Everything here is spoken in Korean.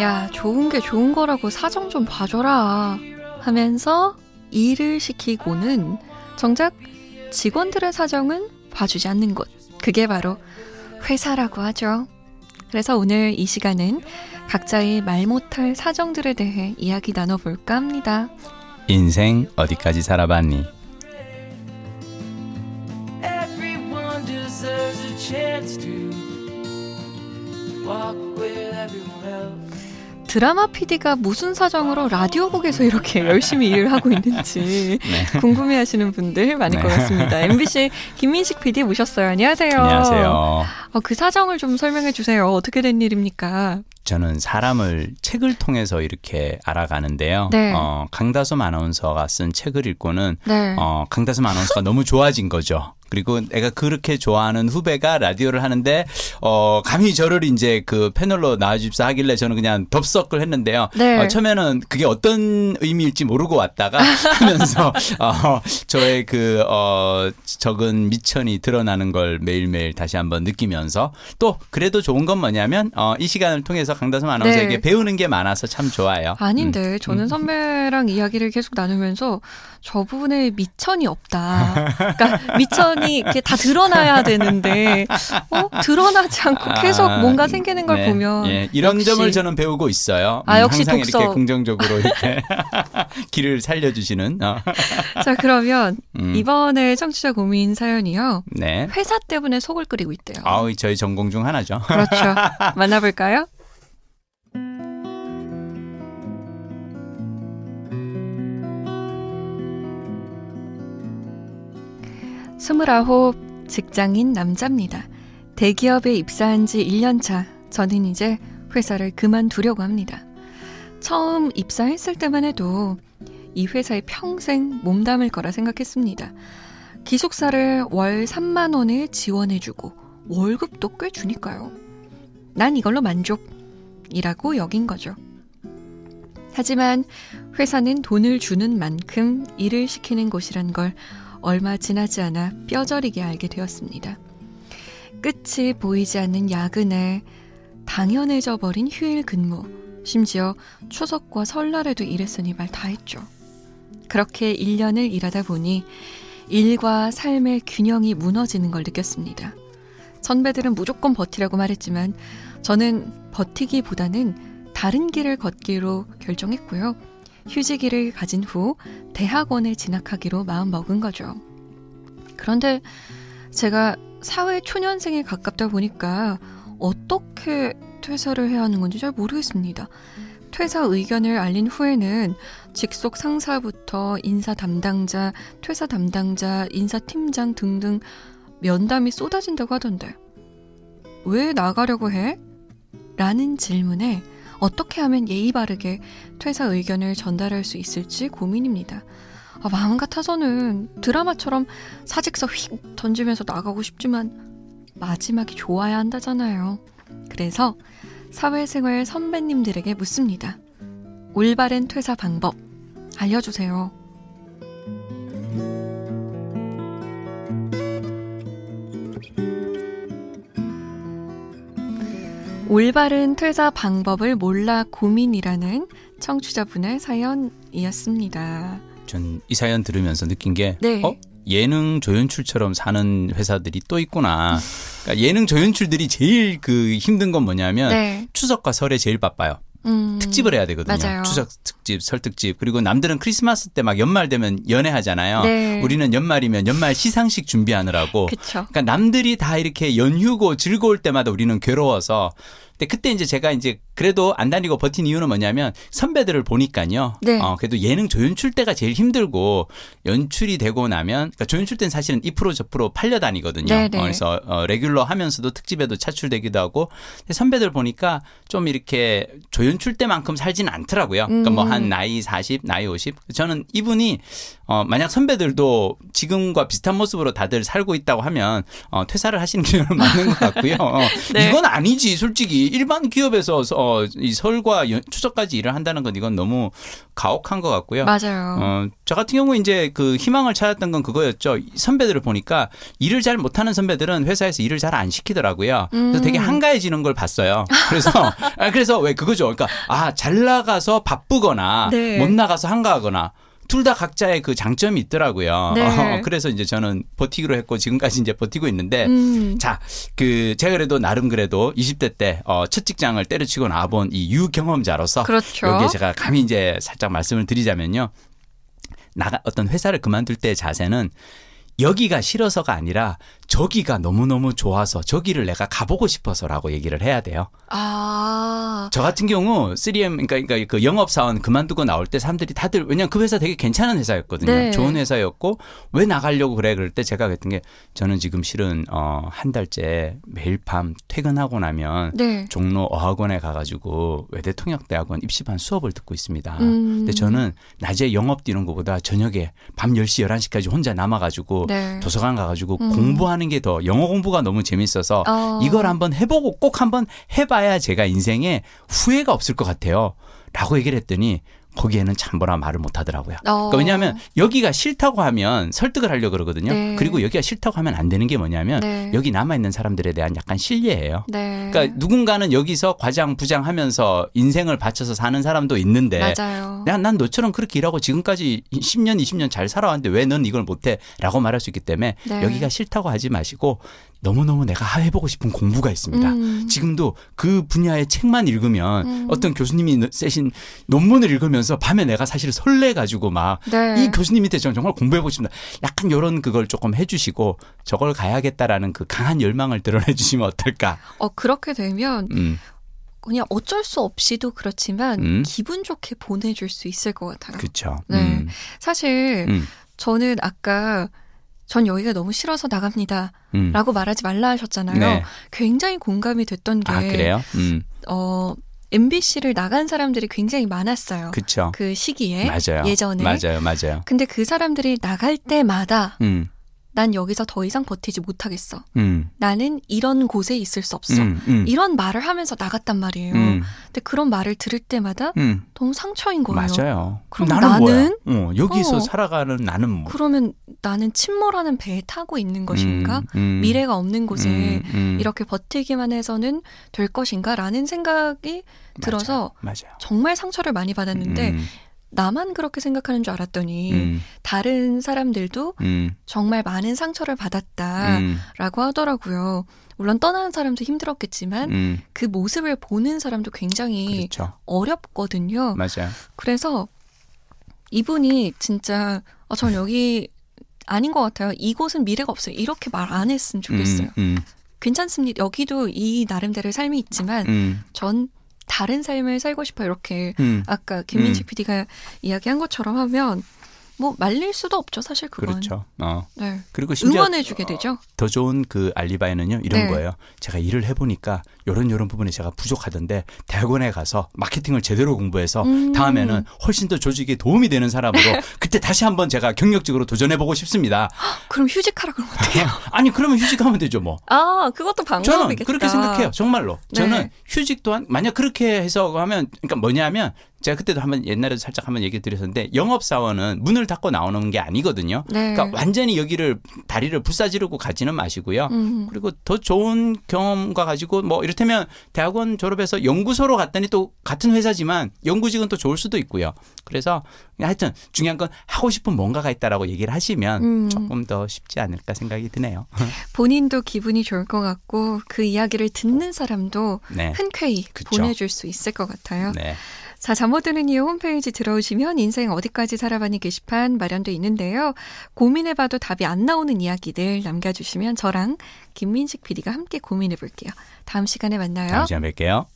야, 좋은 게 좋은 거라고 사정 좀 봐줘라. 하면서 일을 시키고는 정작 직원들의 사정은 봐주지 않는 곳. 그게 바로 회사라고 하죠. 그래서 오늘 이 시간은 각자의 말 못할 사정들에 대해 이야기 나눠볼까 합니다. 인생 어디까지 살아봤니? 드라마 PD가 무슨 사정으로 라디오국에서 이렇게 열심히 일을 하고 있는지 네. 궁금해하시는 분들 많을 네. 것 같습니다. MBC 김민식 PD 모셨어요. 안녕하세요. 안녕하세요. 어, 그 사정을 좀 설명해 주세요. 어떻게 된 일입니까? 저는 사람을 책을 통해서 이렇게 알아가는데요. 네. 어, 강다솜 아나운서가 쓴 책을 읽고는 네. 어, 강다솜 아나운서가 너무 좋아진 거죠. 그리고 내가 그렇게 좋아하는 후배가 라디오를 하는데 어 감히 저를 이제 그 패널로 나와주십사 하길래 저는 그냥 덥석을 했는데요. 네. 어, 처음에는 그게 어떤 의미일지 모르고 왔다가 하면서 어 저의 그 어 적은 미천이 드러나는 걸 매일매일 다시 한번 느끼면서 또 그래도 좋은 건 뭐냐면 어 이 시간을 통해서 강다솜 아나운서에게 네. 배우는 게 많아서 참 좋아요. 아닌데 음. 저는 선배랑 이야기를 계속 나누면서 저분의 미천이 없다. 그러니까 미천 이 이렇게 다 드러나야 되는데 어? 드러나지 않고 계속 아, 뭔가 생기는 걸 네. 보면 예, 이런 역시 점을 저는 배우고 있어요. 아, 음, 역시 항상 독서. 이렇게 긍정적으로 이렇게 길을 살려주시는. 어. 자 그러면 음, 이번에 청취자 고민 사연이요. 네. 회사 때문에 속을 끓이고 있대요. 아우 저희 전공 중 하나죠. 그렇죠. 만나볼까요? 스물아홉 직장인 남자입니다. 대기업에 입사한 지 1년 차. 저는 이제 회사를 그만두려고 합니다. 처음 입사했을 때만 해도 이 회사에 평생 몸담을 거라 생각했습니다. 기숙사를 월 3만 원에 지원해주고 월급도 꽤 주니까요. 난 이걸로 만족이라고 여긴 거죠. 하지만 회사는 돈을 주는 만큼 일을 시키는 곳이란 걸 얼마 지나지 않아 뼈저리게 알게 되었습니다. 끝이 보이지 않는 야근에 당연해져 버린 휴일 근무, 심지어 추석과 설날에도 일했으니 말 다 했죠. 그렇게 1년을 일하다 보니 일과 삶의 균형이 무너지는 걸 느꼈습니다. 선배들은 무조건 버티라고 말했지만 저는 버티기보다는 다른 길을 걷기로 결정했고요. 휴직일을 가진 후 대학원에 진학하기로 마음먹은 거죠. 그런데 제가 사회 초년생에 가깝다 보니까 어떻게 퇴사를 해야 하는 건지 잘 모르겠습니다. 퇴사 의견을 알린 후에는 직속 상사부터 인사 담당자, 퇴사 담당자, 인사팀장 등등 면담이 쏟아진다고 하던데 왜 나가려고 해? 라는 질문에 어떻게 하면 예의 바르게 퇴사 의견을 전달할 수 있을지 고민입니다. 아, 마음 같아서는 드라마처럼 사직서 휙 던지면서 나가고 싶지만 마지막이 좋아야 한다잖아요. 그래서 사회생활 선배님들에게 묻습니다. 올바른 퇴사 방법 알려주세요. 올바른 퇴사 방법을 몰라 고민이라는 청취자분의 사연이었습니다. 전 이 사연 들으면서 느낀 게 네. 어? 예능 조연출처럼 사는 회사들이 또 있구나. 그러니까 예능 조연출들이 제일 그 힘든 건 뭐냐면 네. 추석과 설에 제일 바빠요. 음, 특집을 해야 되거든요. 맞아요. 추석 특집, 설 특집. 그리고 남들은 크리스마스 때 막 연말 되면 연애하잖아요. 네. 우리는 연말이면 연말 시상식 준비하느라고. 그쵸. 그러니까 남들이 다 이렇게 연휴고 즐거울 때마다 우리는 괴로워서. 근데 그때 이제 제가 이제 그래도 안 다니고 버틴 이유는 뭐냐면 선배들을 보니까요. 네. 어, 그래도 예능 조연출 때가 제일 힘들고 연출이 되고 나면 그러니까 조연출 때는 사실은 이 프로 저 프로 팔려 다니거든요. 네, 네. 어, 그래서 어, 레귤러 하면서도 특집에도 차출되기도 하고 선배들 보니까 좀 이렇게 조연출 때만큼 살지는 않더라고요. 그러니까 뭐 음. 한 나이 40, 나이 50. 저는 이분이 어, 만약 선배들도 지금과 비슷한 모습으로 다들 살고 있다고 하면 어, 퇴사를 하시는 게 맞는 것 같고요. 어, 네. 이건 아니지, 솔직히. 일반 기업에서 어, 이 설과 연- 추석까지 일을 한다는 건 이건 너무 가혹한 것 같고요. 맞아요. 어, 저 같은 경우 이제 그 희망을 찾았던 건 그거였죠. 선배들을 보니까 일을 잘 못하는 선배들은 회사에서 일을 잘 안 시키더라고요. 그래서 음. 되게 한가해지는 걸 봤어요. 그래서 아, 그래서 왜 그거죠. 그러니까 아 잘 나가서 바쁘거나 네. 못 나가서 한가하거나. 둘 다 각자의 그 장점이 있더라고요. 네. 어, 그래서 이제 저는 버티기로 했고 지금까지 이제 버티고 있는데 음. 자, 그 제가 그래도 나름 그래도 20대 때 어, 첫 직장을 때려치고 나와본 이 유경험자로서 그렇죠. 여기에 제가 감히 이제 살짝 말씀을 드리자면요. 나가 어떤 회사를 그만둘 때의 자세는 여기가 싫어서가 아니라 저기가 너무너무 좋아서 저기를 내가 가보고 싶어서라고 얘기를 해야 돼요. 아. 저 같은 경우 3M 그러니까, 그러니까 그 영업 사원 그만두고 나올 때 사람들이 다들 왜냐면 그 회사 되게 괜찮은 회사였거든요. 네. 좋은 회사였고 왜 나가려고 그래 그럴 때 제가 그랬던 게 저는 지금 실은 어, 한 달째 매일 밤 퇴근하고 나면 네. 종로 어학원에 가가지고 외대 통역대학원 입시반 수업을 듣고 있습니다. 음. 근데 저는 낮에 영업 뛰는 것보다 저녁에 밤 10시, 11시까지 혼자 남아가지고 네. 도서관 가가지고 음. 공부하는 게 더 영어 공부가 너무 재밌어서 어. 이걸 한번 해보고 꼭 한번 해봐야 제가 인생에 후회가 없을 것 같아요. 라고 얘기를 했더니 거기에는 참보라 말을 못 하더라고요. 어. 그러니까 왜냐하면 여기가 싫다고 하면 설득을 하려고 그러거든요. 네. 그리고 여기가 싫다고 하면 안 되는 게 뭐냐면 네. 여기 남아있는 사람들에 대한 약간 신뢰예요. 네. 그러니까 누군가는 여기서 과장 부장 하면서 인생을 바쳐서 사는 사람도 있는데 맞아요. 난, 난 너처럼 그렇게 일하고 지금까지 10년, 20년 잘 살아왔는데 왜 넌 이걸 못해? 라고 말할 수 있기 때문에 네. 여기가 싫다고 하지 마시고 너무너무 내가 해보고 싶은 공부가 있습니다. 음. 지금도 그 분야의 책만 읽으면 음. 어떤 교수님이 쓰신 논문을 읽으면서 밤에 내가 사실 설레가지고 막 네. 이 교수님 밑에 저는 정말 공부해보고 싶다. 약간 이런 그걸 조금 해주시고 저걸 가야겠다라는 그 강한 열망을 드러내 주시면 어떨까. 어 그렇게 되면 음, 그냥 어쩔 수 없이도 그렇지만 음. 기분 좋게 보내줄 수 있을 것 같아요. 그쵸. 네. 음, 사실 음, 저는 아까 전 여기가 너무 싫어서 나갑니다. 음. 라고 말하지 말라 하셨잖아요. 네. 굉장히 공감이 됐던 게 아, 그래요? 음, 어, MBC를 나간 사람들이 굉장히 많았어요. 그쵸. 그 시기에 맞아요. 예전에. 맞아요, 맞아요. 근데 그 사람들이 나갈 때마다 음, 난 여기서 더 이상 버티지 못하겠어. 음, 나는 이런 곳에 있을 수 없어. 음, 음, 이런 말을 하면서 나갔단 말이에요. 음, 근데 그런 말을 들을 때마다 음. 너무 상처인 거예요. 맞아요. 그럼 나는, 나는? 어, 여기서 어. 살아가는 나는 뭐? 그러면 나는 침몰하는 배에 타고 있는 것인가? 음, 음, 미래가 없는 곳에. 이렇게 버티기만 해서는 될 것인가? 라는 생각이 들어서 맞아요. 정말 상처를 많이 받았는데 음, 나만 그렇게 생각하는 줄 알았더니 음, 다른 사람들도 음, 정말 많은 상처를 음, 받았다라고 하더라고요. 물론 떠나는 사람도 힘들었겠지만 음, 그 모습을 보는 사람도 굉장히 그렇죠. 어렵거든요. 맞아요. 그래서 이분이 진짜 어, 전 여기 아닌 것 같아요. 이곳은 미래가 없어요. 이렇게 말 안 했으면 좋겠어요. 음, 괜찮습니다. 여기도 이 나름대로의 삶이 있지만 음, 전 다른 삶을 살고 싶어요. 이렇게 음, 아까 김민식 PD가 이야기한 것처럼 하면 뭐 말릴 수도 없죠. 사실 그건. 그렇죠. 어. 네. 그리고 심지어 응원해주게 되죠. 더 좋은 그 알리바이는요 이런 네. 거예요. 제가 일을 해보니까 요런 요런 부분에 제가 부족하던데 대학원에 가서 마케팅을 제대로 공부해서 음. 다음에는 훨씬 더 조직에 도움이 되는 사람으로 그때 다시 한번 제가 경력적으로 도전해보고 싶습니다. 그럼 휴직하라 그러면 어떡해요? 아니 그러면 휴직하면 되죠 뭐. 아, 그것도 저는 방법이겠다. 그렇게 생각해요. 정말로. 네. 저는 휴직 또한 만약 그렇게 해서 하면 그러니까 뭐냐면 제가 그때도 한번 옛날에도 살짝 한번 얘기 드렸었는데 영업사원은 문을 닫고 나오는 게 아니거든요. 네. 그러니까 완전히 여기를 다리를 불사지르고 가지는 마시고요. 음. 그리고 더 좋은 경험과 가지고 뭐 이를테면 대학원 졸업해서 연구소로 갔더니 또 같은 회사지만 연구직은 또 좋을 수도 있고요. 그래서 하여튼 중요한 건 하고 싶은 뭔가가 있다라고 얘기를 하시면 음. 조금 더 쉽지 않을까 생각이 드네요. 본인도 기분이 좋을 것 같고 그 이야기를 듣는 사람도 네. 흔쾌히 그쵸. 보내줄 수 있을 것 같아요. 네. 자, 잠 못 드는 이유 홈페이지 들어오시면 인생 어디까지 살아봤니 게시판 마련돼 있는데요. 고민해봐도 답이 안 나오는 이야기들 남겨주시면 저랑 김민식 PD가 함께 고민해볼게요. 다음 시간에 만나요. 다음 시간에 뵐게요.